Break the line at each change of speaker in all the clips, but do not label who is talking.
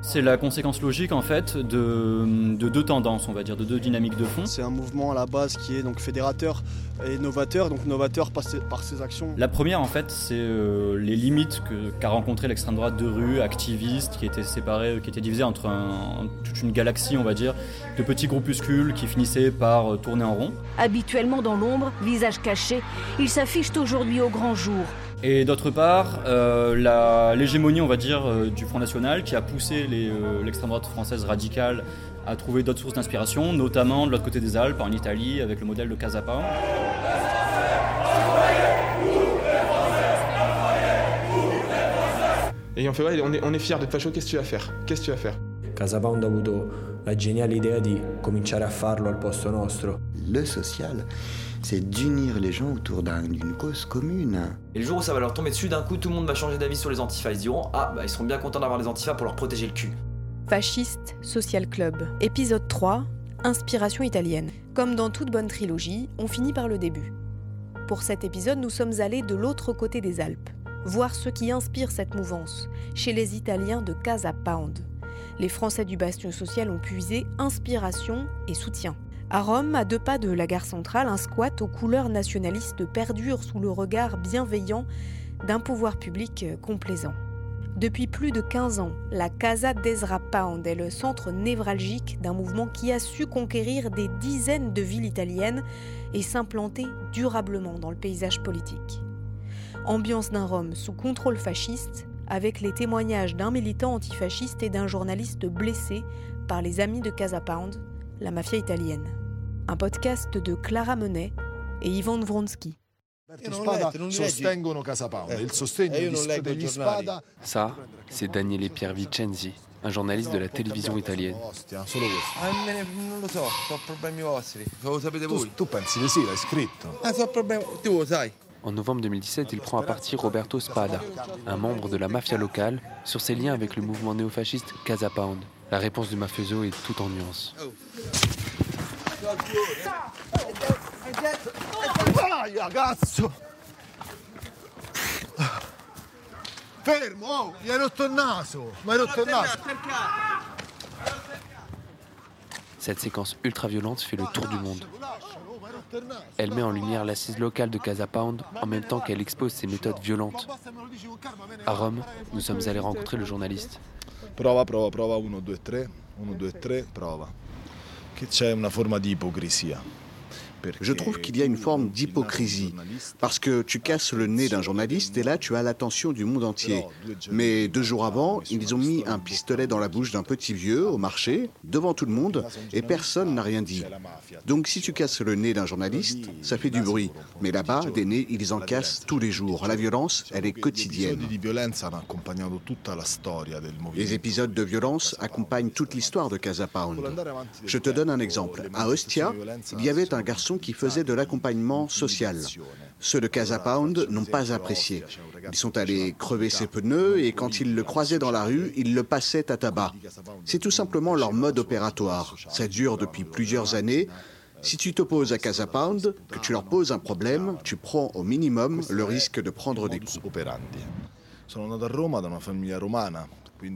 C'est la conséquence logique en fait de, deux tendances, on va dire, de deux dynamiques de fond.
C'est un mouvement à la base qui est donc fédérateur et novateur, donc novateur par ses, actions.
La première en fait, c'est euh, les limites qu'a rencontré l'extrême droite de rue, activiste, qui était séparée, qui était divisée entre toute une galaxie, on va dire, de petits groupuscules qui finissaient par euh, tourner en rond.
Habituellement dans l'ombre, visage caché, ils s'affichent aujourd'hui au grand jour.
Et d'autre part, euh, l'hégémonie, on va dire, euh, du Front National qui a poussé euh, l'extrême droite française radicale à trouver d'autres sources d'inspiration, notamment de l'autre côté des Alpes, en Italie, avec le modèle de Casapa.
Et on fait, ouais, on est, on est fiers d'être facho, qu'est-ce que tu vas faire? Qu'est-ce que tu vas faire?
Casapound a avuto la geniale idea di cominciare a farlo al posto nostro.
Le social c'est d'unir les gens autour d'une cause commune.
Et le jour où ça va leur tomber dessus, d'un coup, tout le monde va changer d'avis sur les antifas. Ils diront Ah, bah ils seront bien contents d'avoir les antifas pour leur protéger le cul.
Fasciste Social Club, épisode 3, Inspiration italienne. Comme dans toute bonne trilogie, on finit par le début. Pour cet épisode, nous sommes allés de l'autre côté des Alpes, voir ce qui inspire cette mouvance, chez les Italiens de Casa Pound. Les Français du Bastion social ont puisé inspiration et soutien. À Rome, à deux pas de la gare centrale, un squat aux couleurs nationalistes perdure sous le regard bienveillant d'un pouvoir public complaisant. Depuis plus de 15 ans, la Casa d'Ezra Pound est le centre névralgique d'un mouvement qui a su conquérir des dizaines de villes italiennes et s'implanter durablement dans le paysage politique. Ambiance d'un Rome sous contrôle fasciste, avec les témoignages d'un militant antifasciste et d'un journaliste blessé par les amis de Casa Pound, la mafia italienne. Un podcast de Clara Menet et Ivan Vronsky.
Ça, c'est Daniele Piervicenzi, un journaliste de la télévision italienne. En novembre 2017, il prend à partie Roberto Spada, un membre de la mafia locale, sur ses liens avec le mouvement néofasciste Casa Pound. La réponse du mafioso est tout en nuances.
Fermo, mi hai rotto il naso, mi hai rotto il naso.
Cette séquence ultra-violente fait le tour du monde. Elle met en lumière l'assise locale de Casa Pound en même temps qu'elle expose ses méthodes violentes. À Rome, nous sommes allés rencontrer le journaliste.
Prova, prova, prova, 1, 2, 3, 1, 2, 3, prova. Che c'è una forma di ipocrisia.
Je trouve qu'il y a une forme d'hypocrisie, parce que tu casses le nez d'un journaliste et là tu as l'attention du monde entier. Mais deux jours avant, ils ont mis un pistolet dans la bouche d'un petit vieux au marché, devant tout le monde, et personne n'a rien dit. Donc si tu casses le nez d'un journaliste, ça fait du bruit. Mais là-bas, des nez, ils en cassent tous les jours. La violence, elle est quotidienne. Les épisodes de violence accompagnent toute l'histoire de Casa Pound. Je te donne un exemple. À Ostia, il y avait un garçon qui faisaient de l'accompagnement social. Ceux de Casa Pound n'ont pas apprécié. Ils sont allés crever ses pneus et quand ils le croisaient dans la rue, ils le passaient à tabac. C'est tout simplement leur mode opératoire. Ça dure depuis plusieurs années. Si tu t'opposes à Casa Pound, que tu leur poses un problème, tu prends au minimum le risque de prendre des coups.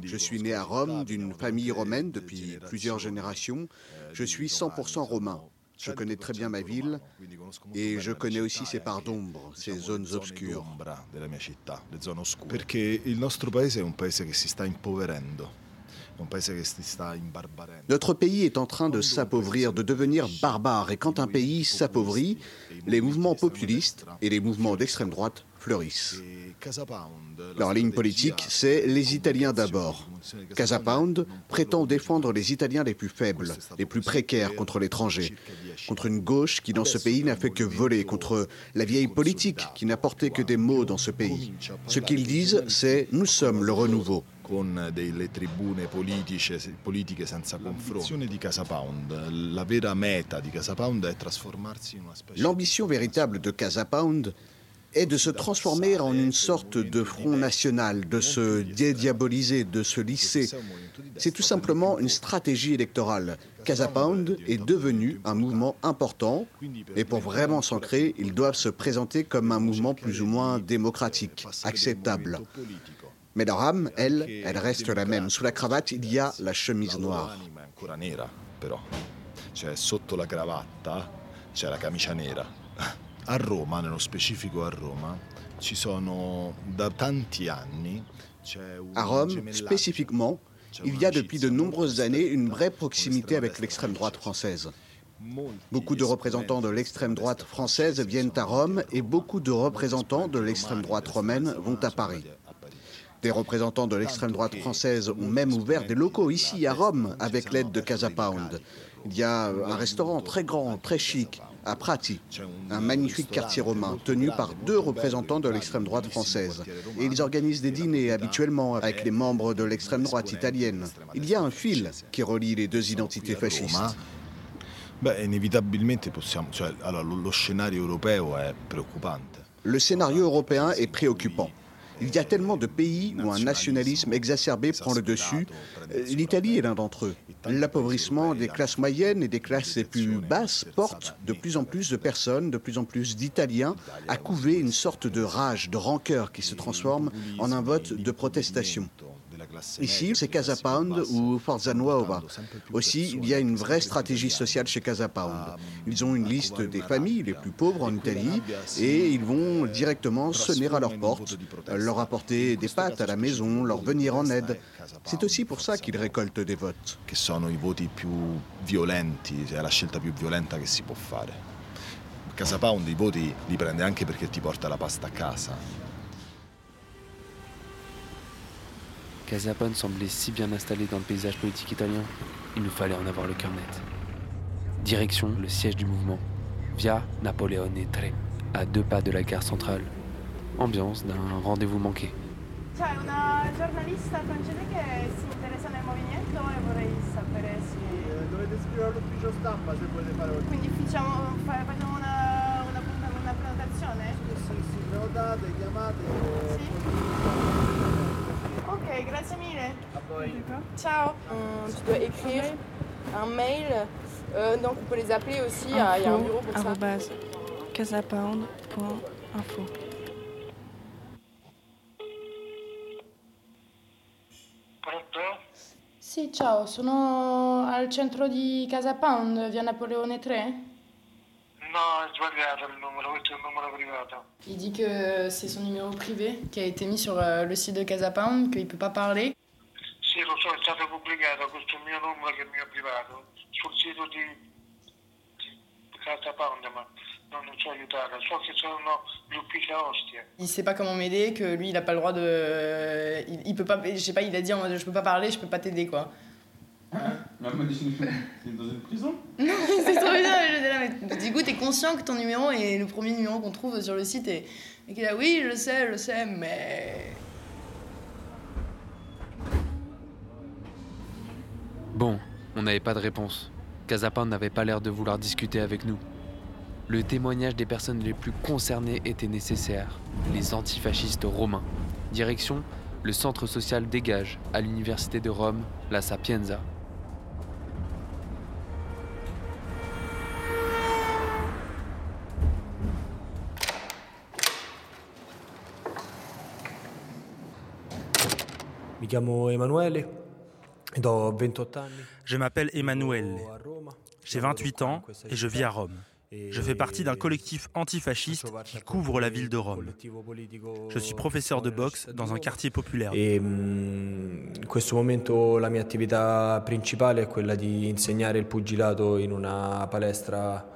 Je suis né à Rome d'une famille romaine depuis plusieurs générations. Je suis 100% romain. Je connais très bien ma ville et je connais aussi ses parts d'ombre, ses zones obscures. Notre pays est en train de s'appauvrir, de devenir barbare. Et quand un pays s'appauvrit, les mouvements populistes et les mouvements d'extrême droite fleurissent. Leur ligne politique, c'est les Italiens d'abord. Casa Pound prétend défendre les Italiens les plus faibles, les plus précaires contre l'étranger, contre une gauche qui dans ce pays n'a fait que voler, contre la vieille politique qui n'a porté que des mots dans ce pays. Ce qu'ils disent, c'est nous sommes le renouveau. L'ambition véritable de Casa Pound est de se transformer en une sorte de front national, de se dédiaboliser, de se lisser. C'est tout simplement une stratégie électorale. Casa Pound est devenu un mouvement important, et pour vraiment s'ancrer, ils doivent se présenter comme un mouvement plus ou moins démocratique, acceptable. Mais leur âme, elle, elle reste la même. Sous la cravate, il y a la chemise noire.
La camicia. A Roma, nello specifico a Roma, ci sono da tanti anni.
À Rome, spécifiquement, il y a depuis de nombreuses années une vraie proximité avec l'extrême droite française. Beaucoup de représentants de l'extrême droite française viennent à Rome et beaucoup de représentants de l'extrême droite romaine vont à Paris. Des représentants de l'extrême droite française ont même ouvert des locaux ici à Rome avec l'aide de Casa Pound. Il y a un restaurant très grand, très chic, à Prati, un magnifique quartier romain tenu par deux représentants de l'extrême droite française. Et ils organisent des dîners habituellement avec les membres de l'extrême droite italienne. Il y a un fil qui relie les deux identités fascistes. Le scénario européen est préoccupant. Il y a tellement de pays où un nationalisme exacerbé prend le dessus. L'Italie est l'un d'entre eux. L'appauvrissement des classes moyennes et des classes les plus basses porte de plus en plus de personnes, de plus en plus d'Italiens, à couver une sorte de rage, de rancœur qui se transforme en un vote de protestation. Ici, c'est Casa Pound ou Forza Nuova. Aussi, il y a une vraie stratégie sociale chez Casa Pound. Ils ont une liste des familles les plus pauvres en Italie et ils vont directement sonner à leur porte, leur apporter des pâtes à la maison, leur venir en aide. C'est aussi pour ça qu'ils récoltent des votes.
La scelta più violenta che si può fare. Casa Pound i voti li prende anche perché ti porta la pasta a casa.
Casapone semblait si bien installé dans le paysage politique italien, il nous fallait en avoir le cœur net. Direction le siège du mouvement, via Napoleone 3, à deux pas de la gare centrale. Ambiance d'un rendez-vous manqué.
Quindi facciamo, fa- facciamo una, una, una prenotazione?
Sì, sì, prenotate, chiamate.
Ciao.
Euh, tu dois écrire un mail. Euh, donc, on peut les appeler aussi. Il y a il y a un bureau pour ça.
casapound.info.
Sì, ciao, sono al centro di Casa Pound, via Napoleone 3.
No, è sbagliato il numero, questo è un numero privato.
Il dit que c'est son numéro privé qui a été mis sur euh, le site de Casa Pound, qu'il peut pas parler.
Sì, lo so, è stato pubblicato questo mio numero che è il mio privato sul sito di, di Casa Pound, ma non so aiutare. So che sono gli uffici a Ostia.
Il sait pas comment m'aider, que lui il a pas le droit de. Il, il peut pas. Je sais pas, il a dit en mode je peux pas parler, je peux pas t'aider quoi.
Mais elle m'a dit dans une prison?
Non, c'est trop bien. Je mais du coup, t'es conscient que ton numéro est le premier numéro qu'on trouve sur le site et, et qu'il a oui, je sais, je sais, mais.
Bon, on n'avait pas de réponse. Casapin n'avait pas l'air de vouloir discuter avec nous. Le témoignage des personnes les plus concernées était nécessaire, les antifascistes romains. Direction, le centre social Dégage, à l'université de Rome, la Sapienza.
Mi chiamo Emanuele ed ho 28 anni.
Je m'appelle Emmanuel. J'ai 28 ans et je vis à Rome. Je fais partie d'un collectif antifasciste qui couvre la ville de Rome. Je suis professeur de boxe dans un quartier populaire.
Palestra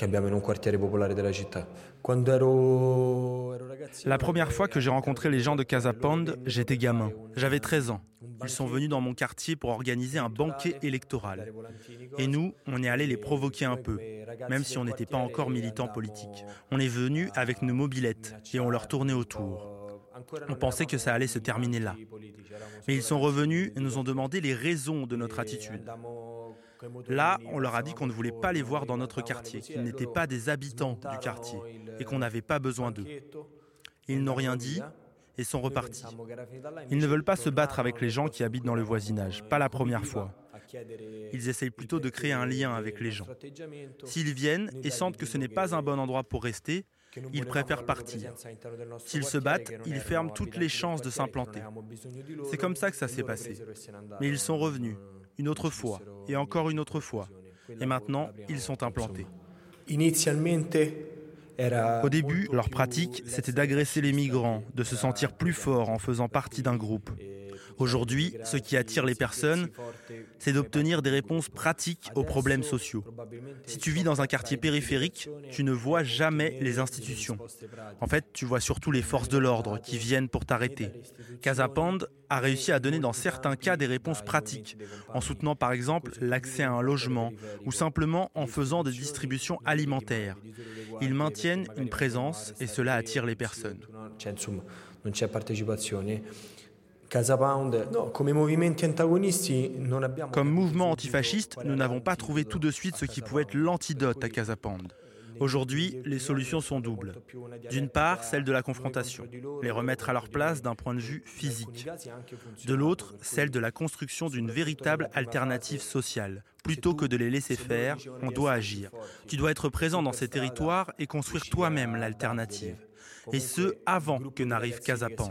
che abbiamo in un quartiere popolare della città.
La première fois que j'ai rencontré les gens de Casa Pound, j'étais gamin. J'avais 13 ans. Ils sont venus dans mon quartier pour organiser un banquet électoral. Et nous, on est allé les provoquer un peu, même si on n'était pas encore militants politiques. On est venu avec nos mobilettes et on leur tournait autour. On pensait que ça allait se terminer là. Mais ils sont revenus et nous ont demandé les raisons de notre attitude. Là, on leur a dit qu'on ne voulait pas les voir dans notre quartier, qu'ils n'étaient pas des habitants du quartier et qu'on n'avait pas besoin d'eux. Ils n'ont rien dit et sont repartis. Ils ne veulent pas se battre avec les gens qui habitent dans le voisinage, pas la première fois. Ils essayent plutôt de créer un lien avec les gens. S'ils viennent et sentent que ce n'est pas un bon endroit pour rester, Ils préfèrent partir. S'ils se battent, ils ferment toutes les chances de s'implanter. C'est comme ça que ça s'est passé. Mais ils sont revenus, une autre fois, et encore une autre fois. Et maintenant, ils sont implantés. Au début, leur pratique, c'était d'agresser les migrants, de se sentir plus fort en faisant partie d'un groupe. Aujourd'hui, ce qui attire les personnes, c'est d'obtenir des réponses pratiques aux problèmes sociaux. Si tu vis dans un quartier périphérique, tu ne vois jamais les institutions. En fait, tu vois surtout les forces de l'ordre qui viennent pour t'arrêter. Casapand a réussi à donner dans certains cas des réponses pratiques, en soutenant par exemple l'accès à un logement ou simplement en faisant des distributions alimentaires. Ils maintiennent une présence et cela attire les personnes. Comme mouvement antifasciste, nous n'avons pas trouvé tout de suite ce qui pouvait être l'antidote à Casapand. Aujourd'hui, les solutions sont doubles. D'une part, celle de la confrontation, les remettre à leur place d'un point de vue physique. De l'autre, celle de la construction d'une véritable alternative sociale. Plutôt que de les laisser faire, on doit agir. Tu dois être présent dans ces territoires et construire toi-même l'alternative. Et ce, avant que n'arrive Casapand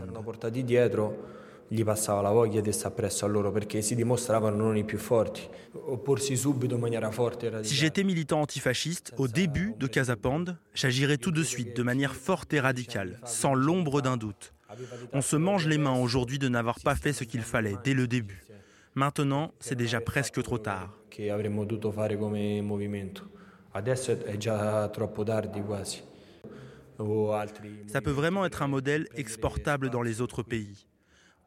gli passava la voglia di stare presso a loro perché si dimostravano non i più forti. Opporsi subito in maniera forte e Si j'étais militant antifasciste, au début de Casapand, j'agirais tout de suite de manière forte et radicale, sans l'ombre d'un doute. On se mange les mains aujourd'hui de n'avoir pas fait ce qu'il fallait dès le début. Maintenant, c'est déjà presque trop tard. Che avremmo dovuto fare come movimento. Adesso è già troppo tardi quasi. Ça peut vraiment être un modèle exportable dans les autres pays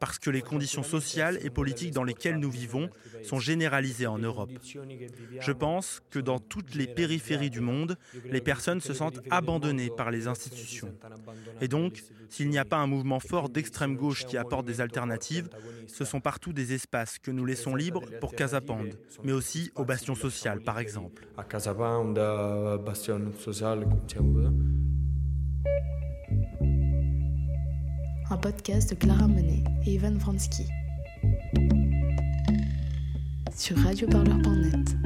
parce que les conditions sociales et politiques dans lesquelles nous vivons sont généralisées en Europe. Je pense que dans toutes les périphéries du monde, les personnes se sentent abandonnées par les institutions. Et donc, s'il n'y a pas un mouvement fort d'extrême gauche qui apporte des alternatives, ce sont partout des espaces que nous laissons libres pour Casapand, mais aussi au Bastion Social, par exemple. À Casapand, Bastion Social,
un podcast de Clara Monet et Ivan Vransky sur radioparleur.net.